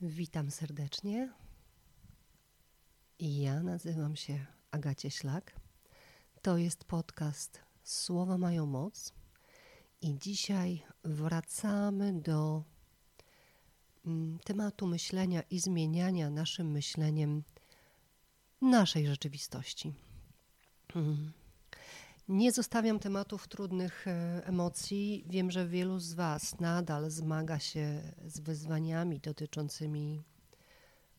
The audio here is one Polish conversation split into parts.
Witam serdecznie. Ja nazywam się Agacie Ślak. To jest podcast Słowa mają moc. I dzisiaj wracamy do mm, tematu myślenia i zmieniania naszym myśleniem naszej rzeczywistości. Nie zostawiam tematów trudnych e, emocji. Wiem, że wielu z Was nadal zmaga się z wyzwaniami dotyczącymi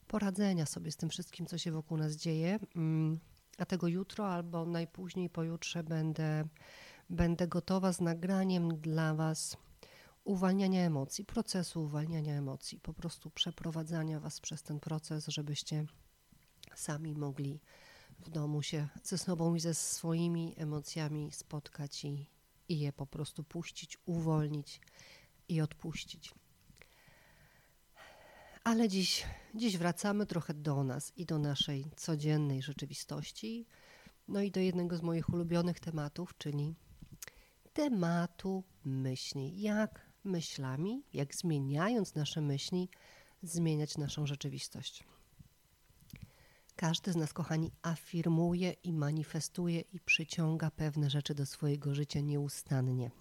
poradzenia sobie z tym wszystkim, co się wokół nas dzieje. Mm, a tego jutro albo najpóźniej pojutrze będę, będę gotowa z nagraniem dla Was uwalniania emocji, procesu uwalniania emocji, po prostu przeprowadzania Was przez ten proces, żebyście sami mogli w domu się ze sobą i ze swoimi emocjami spotkać i, i je po prostu puścić, uwolnić i odpuścić. Ale dziś, dziś wracamy trochę do nas i do naszej codziennej rzeczywistości. No i do jednego z moich ulubionych tematów, czyli tematu myśli. Jak myślami, jak zmieniając nasze myśli, zmieniać naszą rzeczywistość. Każdy z nas, kochani, afirmuje i manifestuje i przyciąga pewne rzeczy do swojego życia nieustannie.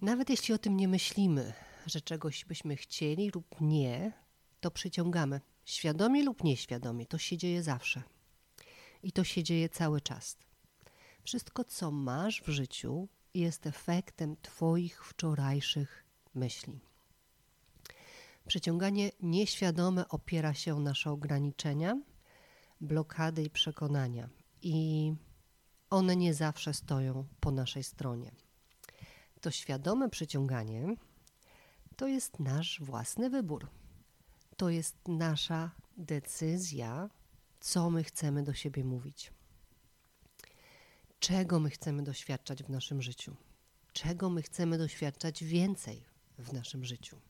Nawet jeśli o tym nie myślimy, że czegoś byśmy chcieli lub nie, to przyciągamy. Świadomie lub nieświadomie. To się dzieje zawsze. I to się dzieje cały czas. Wszystko, co masz w życiu, jest efektem Twoich wczorajszych myśli. Przyciąganie nieświadome opiera się o nasze ograniczenia, blokady i przekonania, i one nie zawsze stoją po naszej stronie. To świadome przyciąganie to jest nasz własny wybór. To jest nasza decyzja, co my chcemy do siebie mówić. Czego my chcemy doświadczać w naszym życiu? Czego my chcemy doświadczać więcej w naszym życiu?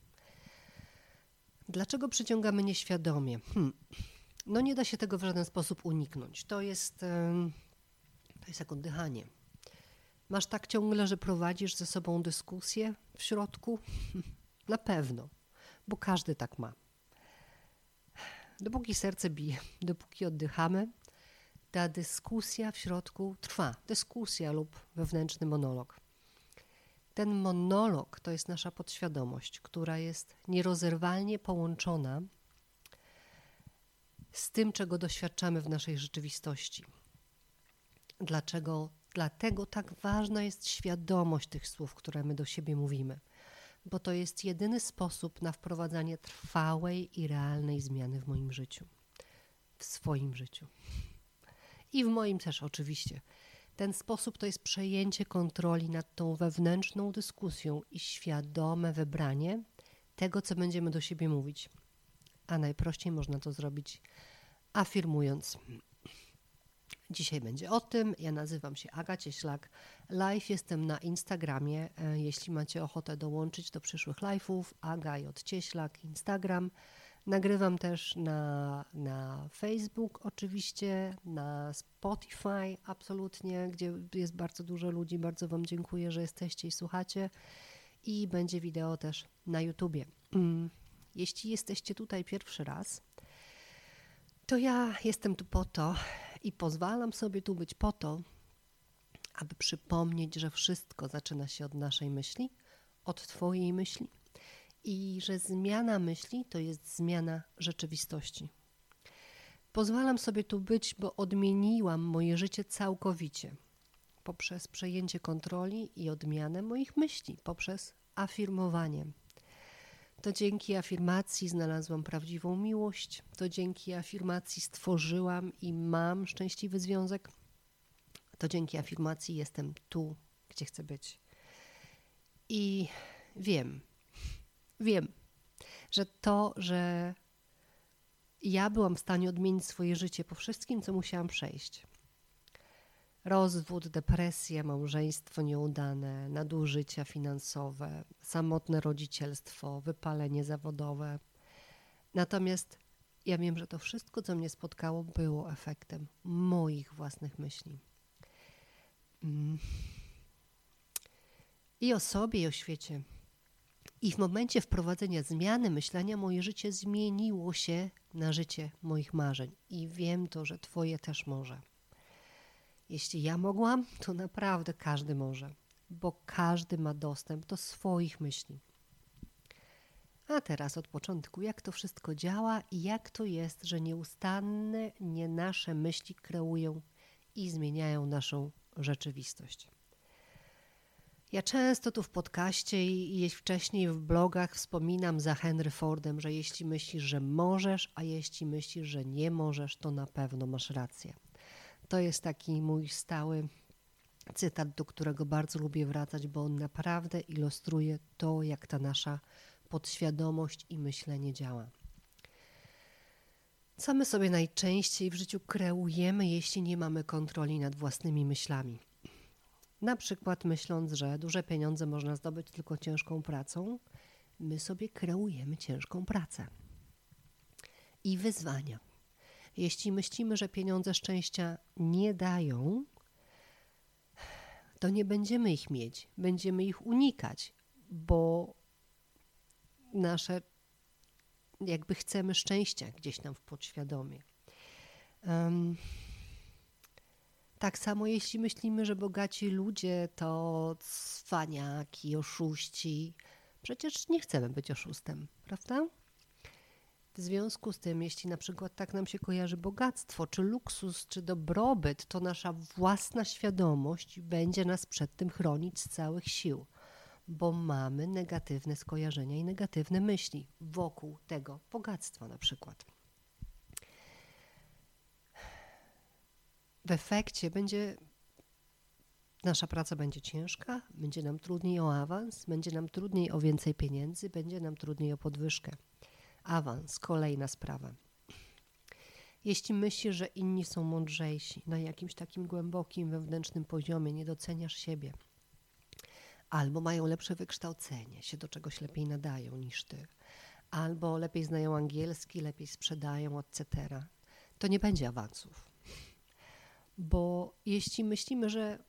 Dlaczego przyciągamy nieświadomie? Hmm. No nie da się tego w żaden sposób uniknąć. To jest, to jest jak oddychanie. Masz tak ciągle, że prowadzisz ze sobą dyskusję w środku? Na pewno, bo każdy tak ma. Dopóki serce bije, dopóki oddychamy, ta dyskusja w środku trwa. Dyskusja lub wewnętrzny monolog. Ten monolog to jest nasza podświadomość, która jest nierozerwalnie połączona z tym, czego doświadczamy w naszej rzeczywistości. Dlaczego? Dlatego tak ważna jest świadomość tych słów, które my do siebie mówimy, bo to jest jedyny sposób na wprowadzanie trwałej i realnej zmiany w moim życiu, w swoim życiu. I w moim też oczywiście. Ten sposób to jest przejęcie kontroli nad tą wewnętrzną dyskusją i świadome wybranie tego, co będziemy do siebie mówić. A najprościej można to zrobić afirmując. Dzisiaj będzie o tym. Ja nazywam się Aga Cieślak. Live jestem na Instagramie. E, jeśli macie ochotę dołączyć do przyszłych live'ów, Aga J. Cieślak, Instagram. Nagrywam też na, na Facebook, oczywiście, na Spotify, absolutnie, gdzie jest bardzo dużo ludzi. Bardzo Wam dziękuję, że jesteście i słuchacie. I będzie wideo też na YouTubie. Mm, jeśli jesteście tutaj pierwszy raz, to ja jestem tu po to i pozwalam sobie tu być po to, aby przypomnieć, że wszystko zaczyna się od naszej myśli, od Twojej myśli i że zmiana myśli to jest zmiana rzeczywistości. Pozwalam sobie tu być, bo odmieniłam moje życie całkowicie poprzez przejęcie kontroli i odmianę moich myśli, poprzez afirmowanie. To dzięki afirmacji znalazłam prawdziwą miłość, to dzięki afirmacji stworzyłam i mam szczęśliwy związek, to dzięki afirmacji jestem tu, gdzie chcę być. I wiem, wiem, że to, że ja byłam w stanie odmienić swoje życie po wszystkim, co musiałam przejść. Rozwód, depresja, małżeństwo nieudane, nadużycia finansowe, samotne rodzicielstwo, wypalenie zawodowe. Natomiast ja wiem, że to wszystko, co mnie spotkało, było efektem moich własnych myśli. Mm. I o sobie, i o świecie I w momencie wprowadzenia zmiany myślenia moje życie zmieniło się na życie moich marzeń. I wiem to, że Twoje też może. Jeśli ja mogłam, to naprawdę każdy może, bo każdy ma dostęp do swoich myśli. A teraz od początku, jak to wszystko działa i jak to jest, że nieustanne nie nasze myśli kreują i zmieniają naszą rzeczywistość. Ja często tu w podcaście i wcześniej w blogach wspominam za Henry Fordem, że jeśli myślisz, że możesz, a jeśli myślisz, że nie możesz, to na pewno masz rację. To jest taki mój stały cytat, do którego bardzo lubię wracać, bo on naprawdę ilustruje to, jak ta nasza podświadomość i myślenie działa. Co my sobie najczęściej w życiu kreujemy, jeśli nie mamy kontroli nad własnymi myślami? Na przykład myśląc, że duże pieniądze można zdobyć tylko ciężką pracą, my sobie kreujemy ciężką pracę. I wyzwania. Jeśli myślimy, że pieniądze szczęścia nie dają, to nie będziemy ich mieć, będziemy ich unikać, bo nasze, jakby chcemy szczęścia gdzieś tam w podświadomie. Um, tak samo jeśli myślimy, że bogaci ludzie to cwaniaki, oszuści, przecież nie chcemy być oszustem, prawda? W związku z tym, jeśli na przykład tak nam się kojarzy bogactwo, czy luksus, czy dobrobyt, to nasza własna świadomość będzie nas przed tym chronić z całych sił, bo mamy negatywne skojarzenia i negatywne myśli wokół tego bogactwa na przykład. W efekcie będzie nasza praca będzie ciężka, będzie nam trudniej o awans, będzie nam trudniej o więcej pieniędzy, będzie nam trudniej o podwyżkę. Awans, kolejna sprawa. Jeśli myślisz, że inni są mądrzejsi na jakimś takim głębokim wewnętrznym poziomie, nie doceniasz siebie, albo mają lepsze wykształcenie, się do czegoś lepiej nadają niż ty, albo lepiej znają angielski, lepiej sprzedają, etc., to nie będzie awansów. Bo jeśli myślimy, że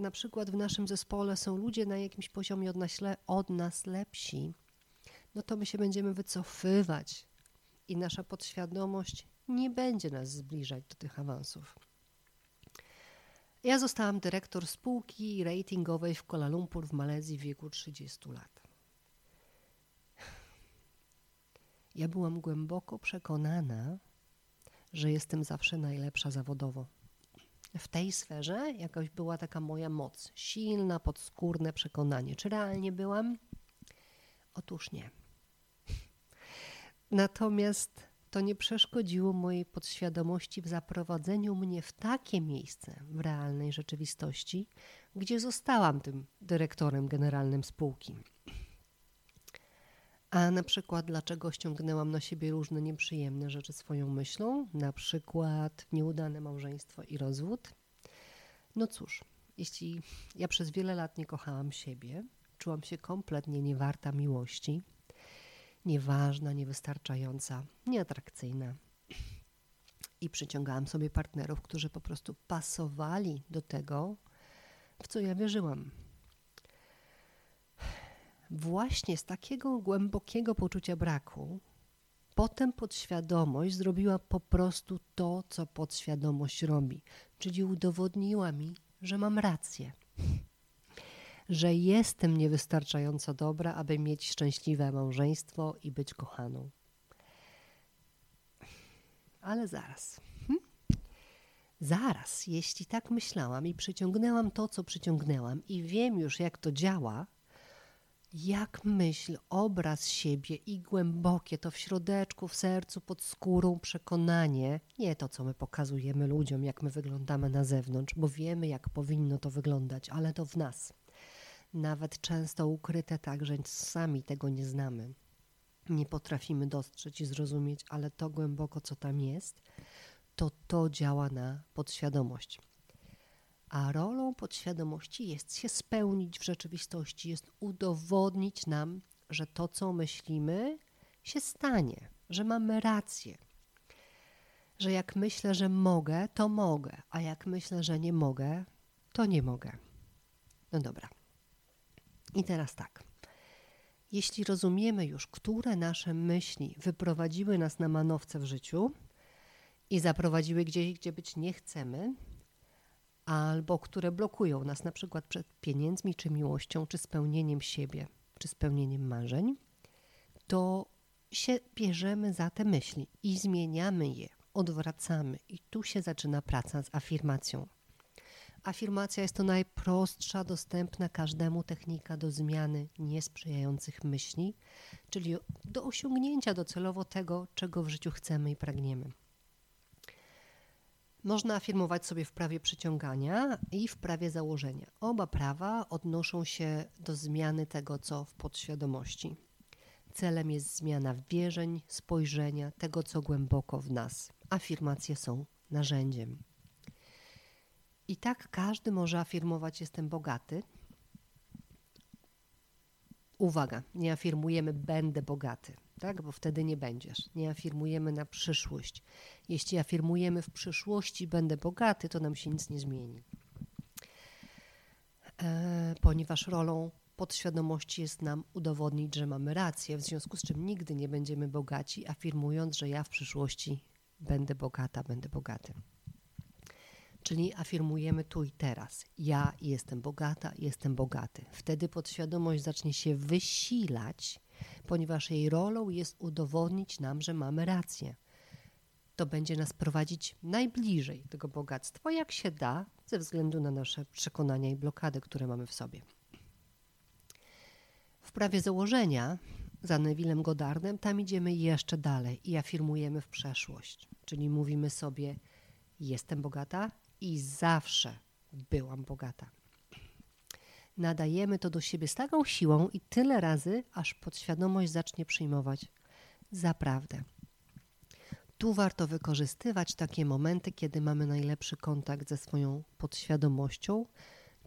na przykład w naszym zespole są ludzie na jakimś poziomie od nas, od nas lepsi, no to my się będziemy wycofywać i nasza podświadomość nie będzie nas zbliżać do tych awansów. Ja zostałam dyrektor spółki ratingowej w Kuala Lumpur w Malezji w wieku 30 lat. Ja byłam głęboko przekonana, że jestem zawsze najlepsza zawodowo. W tej sferze jakoś była taka moja moc, silna, podskórne przekonanie. Czy realnie byłam? Otóż nie. Natomiast to nie przeszkodziło mojej podświadomości w zaprowadzeniu mnie w takie miejsce w realnej rzeczywistości, gdzie zostałam tym dyrektorem generalnym spółki. A na przykład, dlaczego ściągnęłam na siebie różne nieprzyjemne rzeczy swoją myślą, na przykład nieudane małżeństwo i rozwód? No cóż, jeśli ja przez wiele lat nie kochałam siebie, czułam się kompletnie niewarta miłości, nieważna, niewystarczająca, nieatrakcyjna. I przyciągałam sobie partnerów, którzy po prostu pasowali do tego, w co ja wierzyłam. Właśnie z takiego głębokiego poczucia braku, potem podświadomość zrobiła po prostu to, co podświadomość robi, czyli udowodniła mi, że mam rację że jestem niewystarczająco dobra, aby mieć szczęśliwe małżeństwo i być kochaną. Ale zaraz. Hm? Zaraz, jeśli tak myślałam i przyciągnęłam to, co przyciągnęłam, i wiem już, jak to działa, jak myśl, obraz siebie i głębokie to w środeczku, w sercu, pod skórą przekonanie, nie to, co my pokazujemy ludziom, jak my wyglądamy na zewnątrz, bo wiemy, jak powinno to wyglądać, ale to w nas nawet często ukryte tak, że sami tego nie znamy. Nie potrafimy dostrzec i zrozumieć, ale to głęboko, co tam jest, to to działa na podświadomość. A rolą podświadomości jest się spełnić w rzeczywistości, jest udowodnić nam, że to, co myślimy, się stanie, że mamy rację. Że jak myślę, że mogę, to mogę, a jak myślę, że nie mogę, to nie mogę. No dobra. I teraz tak. Jeśli rozumiemy już, które nasze myśli wyprowadziły nas na manowce w życiu i zaprowadziły gdzieś, gdzie być nie chcemy, albo które blokują nas na przykład przed pieniędzmi, czy miłością, czy spełnieniem siebie, czy spełnieniem marzeń, to się bierzemy za te myśli i zmieniamy je, odwracamy. I tu się zaczyna praca z afirmacją. Afirmacja jest to najprostsza, dostępna każdemu technika do zmiany niesprzyjających myśli, czyli do osiągnięcia docelowo tego, czego w życiu chcemy i pragniemy. Można afirmować sobie w prawie przyciągania i w prawie założenia. Oba prawa odnoszą się do zmiany tego, co w podświadomości. Celem jest zmiana wierzeń, spojrzenia, tego, co głęboko w nas. Afirmacje są narzędziem. I tak każdy może afirmować: Jestem bogaty. Uwaga, nie afirmujemy: Będę bogaty, tak? bo wtedy nie będziesz. Nie afirmujemy na przyszłość. Jeśli afirmujemy w przyszłości: Będę bogaty, to nam się nic nie zmieni. E, ponieważ rolą podświadomości jest nam udowodnić, że mamy rację, w związku z czym nigdy nie będziemy bogaci, afirmując, że ja w przyszłości będę bogata, będę bogaty. Czyli afirmujemy tu i teraz. Ja jestem bogata, jestem bogaty. Wtedy podświadomość zacznie się wysilać, ponieważ jej rolą jest udowodnić nam, że mamy rację. To będzie nas prowadzić najbliżej tego bogactwa, jak się da, ze względu na nasze przekonania i blokady, które mamy w sobie. W prawie założenia za Nevillem Godardem tam idziemy jeszcze dalej i afirmujemy w przeszłość. Czyli mówimy sobie: Jestem bogata, i zawsze byłam bogata. Nadajemy to do siebie z taką siłą i tyle razy, aż podświadomość zacznie przyjmować za prawdę. Tu warto wykorzystywać takie momenty, kiedy mamy najlepszy kontakt ze swoją podświadomością,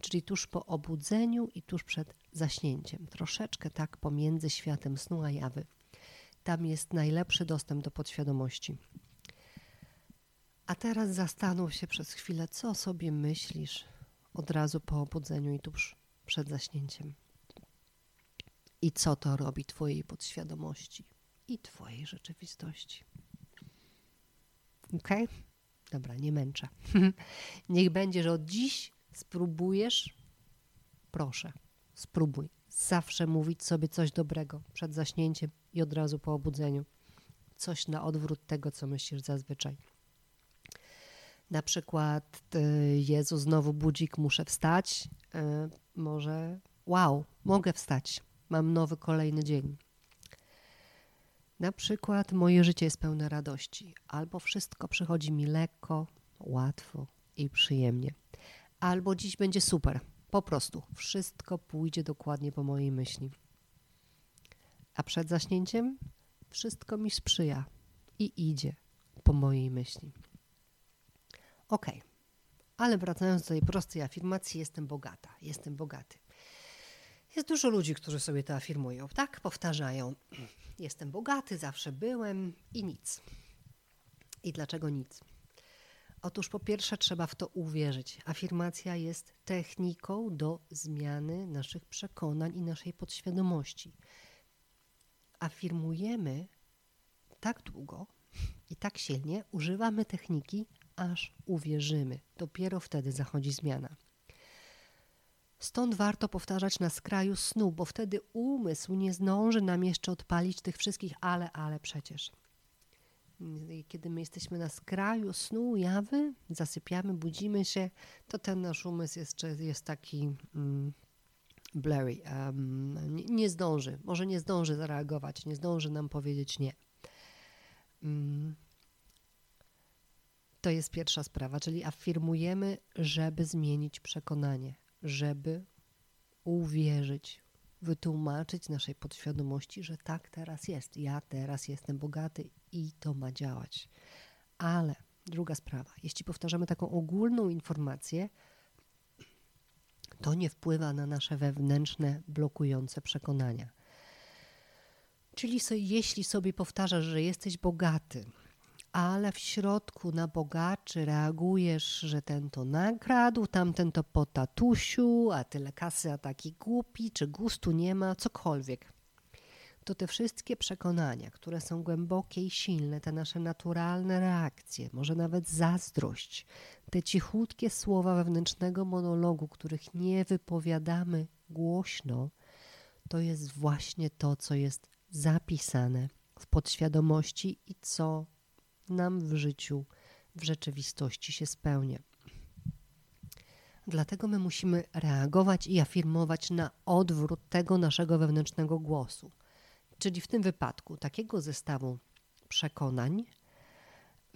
czyli tuż po obudzeniu i tuż przed zaśnięciem. Troszeczkę tak pomiędzy światem snu a jawy. Tam jest najlepszy dostęp do podświadomości. A teraz zastanów się przez chwilę, co sobie myślisz od razu po obudzeniu i tuż przed zaśnięciem. I co to robi Twojej podświadomości i Twojej rzeczywistości. Ok? Dobra, nie męczę. Niech będzie, że od dziś spróbujesz, proszę, spróbuj zawsze mówić sobie coś dobrego przed zaśnięciem i od razu po obudzeniu. Coś na odwrót tego, co myślisz zazwyczaj. Na przykład y, Jezu, znowu budzik, muszę wstać. Y, może wow, mogę wstać. Mam nowy, kolejny dzień. Na przykład moje życie jest pełne radości, albo wszystko przychodzi mi lekko, łatwo i przyjemnie. Albo dziś będzie super, po prostu wszystko pójdzie dokładnie po mojej myśli. A przed zaśnięciem wszystko mi sprzyja i idzie po mojej myśli. Ok, ale wracając do tej prostej afirmacji, jestem bogata, jestem bogaty. Jest dużo ludzi, którzy sobie to afirmują, tak? Powtarzają, jestem bogaty, zawsze byłem i nic. I dlaczego nic? Otóż po pierwsze trzeba w to uwierzyć. Afirmacja jest techniką do zmiany naszych przekonań i naszej podświadomości. Afirmujemy tak długo i tak silnie, używamy techniki, aż uwierzymy. Dopiero wtedy zachodzi zmiana. Stąd warto powtarzać na skraju snu, bo wtedy umysł nie zdąży nam jeszcze odpalić tych wszystkich ale, ale przecież. Kiedy my jesteśmy na skraju snu, jawy, zasypiamy, budzimy się, to ten nasz umysł jeszcze jest taki mm, blurry. Um, nie, nie, zdąży, może nie zdąży zareagować, nie zdąży nam powiedzieć nie. Um, to jest pierwsza sprawa, czyli afirmujemy, żeby zmienić przekonanie, żeby uwierzyć, wytłumaczyć naszej podświadomości, że tak teraz jest. Ja teraz jestem bogaty i to ma działać. Ale druga sprawa, jeśli powtarzamy taką ogólną informację, to nie wpływa na nasze wewnętrzne, blokujące przekonania. Czyli so, jeśli sobie powtarzasz, że jesteś bogaty, ale w środku na bogaczy reagujesz, że ten to nakradł, tamten to po tatusiu, a tyle kasy, a taki głupi, czy gustu nie ma, cokolwiek. to te wszystkie przekonania, które są głębokie i silne, te nasze naturalne reakcje, może nawet zazdrość, te cichutkie słowa wewnętrznego monologu, których nie wypowiadamy głośno, to jest właśnie to, co jest zapisane w podświadomości i co nam w życiu, w rzeczywistości się spełnia. Dlatego my musimy reagować i afirmować na odwrót tego naszego wewnętrznego głosu. Czyli w tym wypadku takiego zestawu przekonań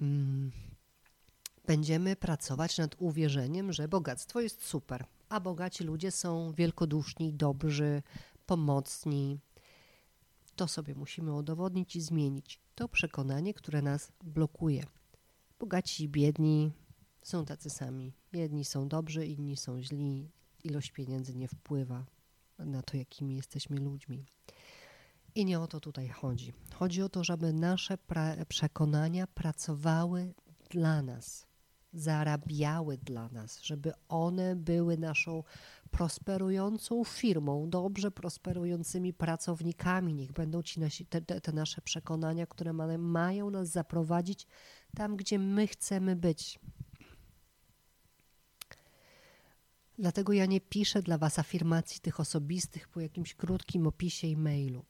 mm, będziemy pracować nad uwierzeniem, że bogactwo jest super, a bogaci ludzie są wielkoduszni, dobrzy, pomocni. To sobie musimy udowodnić i zmienić. To przekonanie, które nas blokuje. Bogaci i biedni są tacy sami. Jedni są dobrzy, inni są źli. Ilość pieniędzy nie wpływa na to, jakimi jesteśmy ludźmi. I nie o to tutaj chodzi. Chodzi o to, żeby nasze przekonania pracowały dla nas, zarabiały dla nas, żeby one były naszą prosperującą firmą, dobrze prosperującymi pracownikami. Niech będą ci nasi, te, te nasze przekonania, które ma, mają nas zaprowadzić tam, gdzie my chcemy być. Dlatego ja nie piszę dla Was afirmacji tych osobistych po jakimś krótkim opisie e-mailu,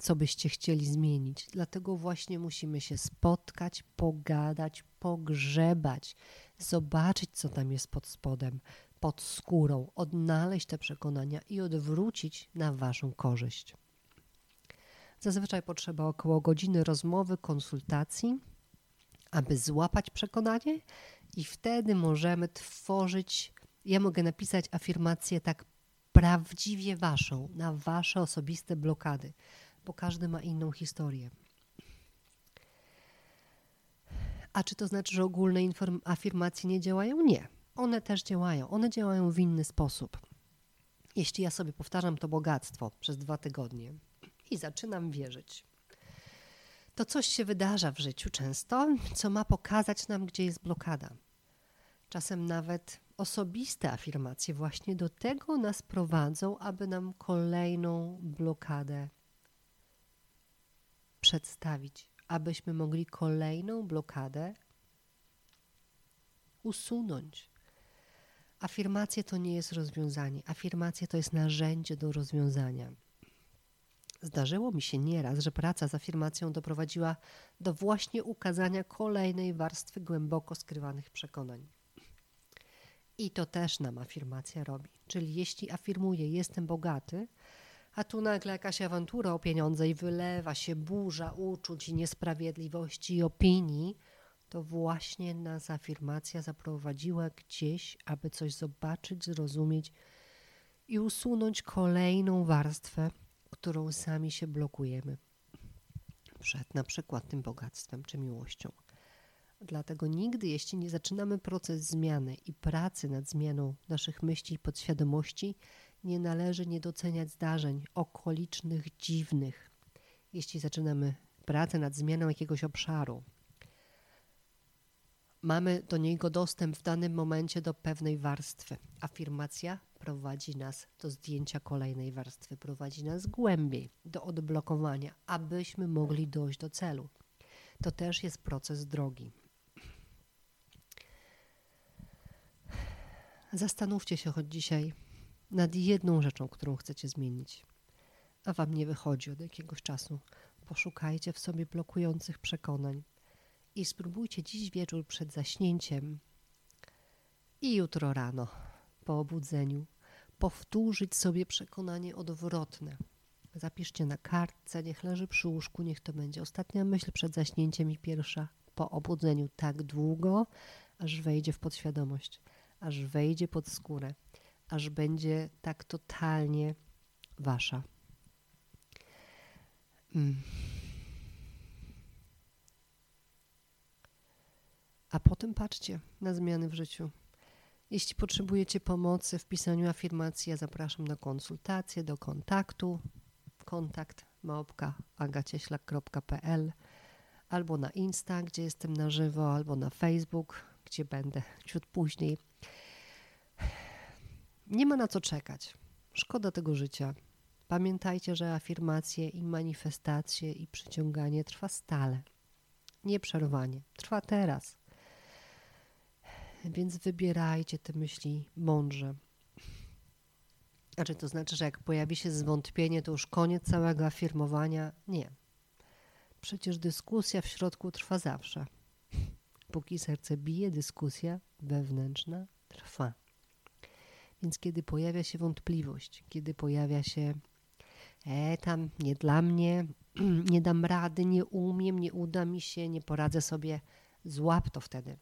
co byście chcieli zmienić. Dlatego właśnie musimy się spotkać, pogadać, pogrzebać, zobaczyć, co tam jest pod spodem, pod skórą, odnaleźć te przekonania i odwrócić na Waszą korzyść. Zazwyczaj potrzeba około godziny rozmowy, konsultacji, aby złapać przekonanie, i wtedy możemy tworzyć ja mogę napisać afirmację tak prawdziwie waszą, na wasze osobiste blokady, bo każdy ma inną historię. A czy to znaczy, że ogólne afirmacje nie działają? Nie. One też działają. One działają w inny sposób. Jeśli ja sobie powtarzam to bogactwo przez dwa tygodnie i zaczynam wierzyć, to coś się wydarza w życiu często, co ma pokazać nam, gdzie jest blokada. Czasem nawet osobiste afirmacje właśnie do tego nas prowadzą, aby nam kolejną blokadę przedstawić, abyśmy mogli kolejną blokadę usunąć. Afirmacje to nie jest rozwiązanie. Afirmacje to jest narzędzie do rozwiązania. Zdarzyło mi się nieraz, że praca z afirmacją doprowadziła do właśnie ukazania kolejnej warstwy głęboko skrywanych przekonań. I to też nam afirmacja robi. Czyli jeśli afirmuję, jestem bogaty, a tu nagle jakaś awantura o pieniądze i wylewa się burza uczuć i niesprawiedliwości i opinii, to właśnie nas afirmacja zaprowadziła gdzieś, aby coś zobaczyć, zrozumieć i usunąć kolejną warstwę, którą sami się blokujemy przed na przykład tym bogactwem czy miłością. Dlatego nigdy, jeśli nie zaczynamy proces zmiany i pracy nad zmianą naszych myśli i podświadomości, nie należy nie doceniać zdarzeń okolicznych, dziwnych. Jeśli zaczynamy pracę nad zmianą jakiegoś obszaru, mamy do niego dostęp w danym momencie do pewnej warstwy. Afirmacja prowadzi nas do zdjęcia kolejnej warstwy, prowadzi nas głębiej do odblokowania, abyśmy mogli dojść do celu. To też jest proces drogi. Zastanówcie się choć dzisiaj nad jedną rzeczą, którą chcecie zmienić, a wam nie wychodzi od jakiegoś czasu. Poszukajcie w sobie blokujących przekonań i spróbujcie dziś wieczór przed zaśnięciem i jutro rano po obudzeniu powtórzyć sobie przekonanie odwrotne. Zapiszcie na kartce, niech leży przy łóżku, niech to będzie ostatnia myśl przed zaśnięciem i pierwsza po obudzeniu tak długo, aż wejdzie w podświadomość aż wejdzie pod skórę, aż będzie tak totalnie wasza. Mm. A potem patrzcie na zmiany w życiu. Jeśli potrzebujecie pomocy w pisaniu afirmacji, ja zapraszam na konsultację, do kontaktu. Kontakt małpka agacieślak.pl albo na Insta, gdzie jestem na żywo, albo na Facebook, gdzie będę ciut później. Nie ma na co czekać. Szkoda tego życia. Pamiętajcie, że afirmacje i manifestacje i przyciąganie trwa stale. Nieprzerwanie. Trwa teraz. Więc wybierajcie te myśli mądrze. A czy to znaczy, że jak pojawi się zwątpienie, to już koniec całego afirmowania? Nie. Przecież dyskusja w środku trwa zawsze. Póki serce bije, dyskusja wewnętrzna trwa. Więc kiedy pojawia się wątpliwość, kiedy pojawia się e, tam nie dla mnie, nie dam rady, nie umiem, nie uda mi się, nie poradzę sobie, złap to wtedy.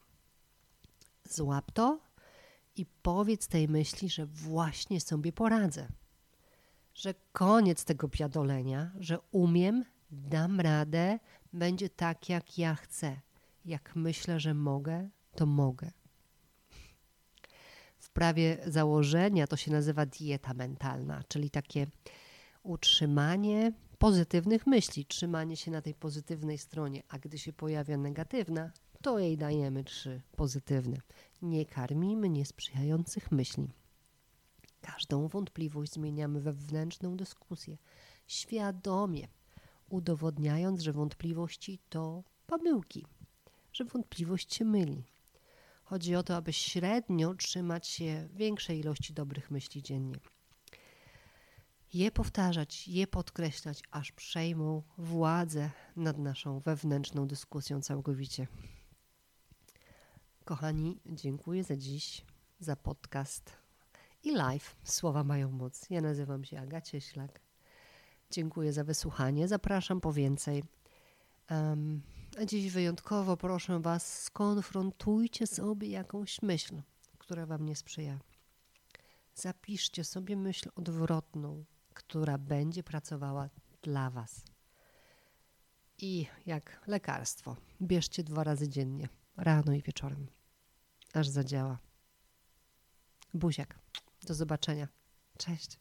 Złap to i powiedz tej myśli, że właśnie sobie poradzę. Że koniec tego piadolenia, że umiem, dam radę, będzie tak, jak ja chcę. Jak myślę, że mogę, to mogę. W prawie założenia to się nazywa dieta mentalna, czyli takie utrzymanie pozytywnych myśli, trzymanie się na tej pozytywnej stronie, a gdy się pojawia negatywna, to jej dajemy trzy pozytywne. Nie karmimy niesprzyjających myśli. Każdą wątpliwość zmieniamy we wewnętrzną dyskusję, świadomie, udowodniając, że wątpliwości to pomyłki, że wątpliwość się myli. Chodzi o to, aby średnio trzymać się większej ilości dobrych myśli dziennie. Je powtarzać, je podkreślać, aż przejmą władzę nad naszą wewnętrzną dyskusją całkowicie. Kochani, dziękuję za dziś, za podcast i live. Słowa mają moc. Ja nazywam się Agacie Ślak. Dziękuję za wysłuchanie. Zapraszam po więcej. Um, a dziś wyjątkowo proszę Was, skonfrontujcie sobie jakąś myśl, która Wam nie sprzyja. Zapiszcie sobie myśl odwrotną, która będzie pracowała dla Was. I jak lekarstwo, bierzcie dwa razy dziennie, rano i wieczorem, aż zadziała. Buziak. Do zobaczenia. Cześć.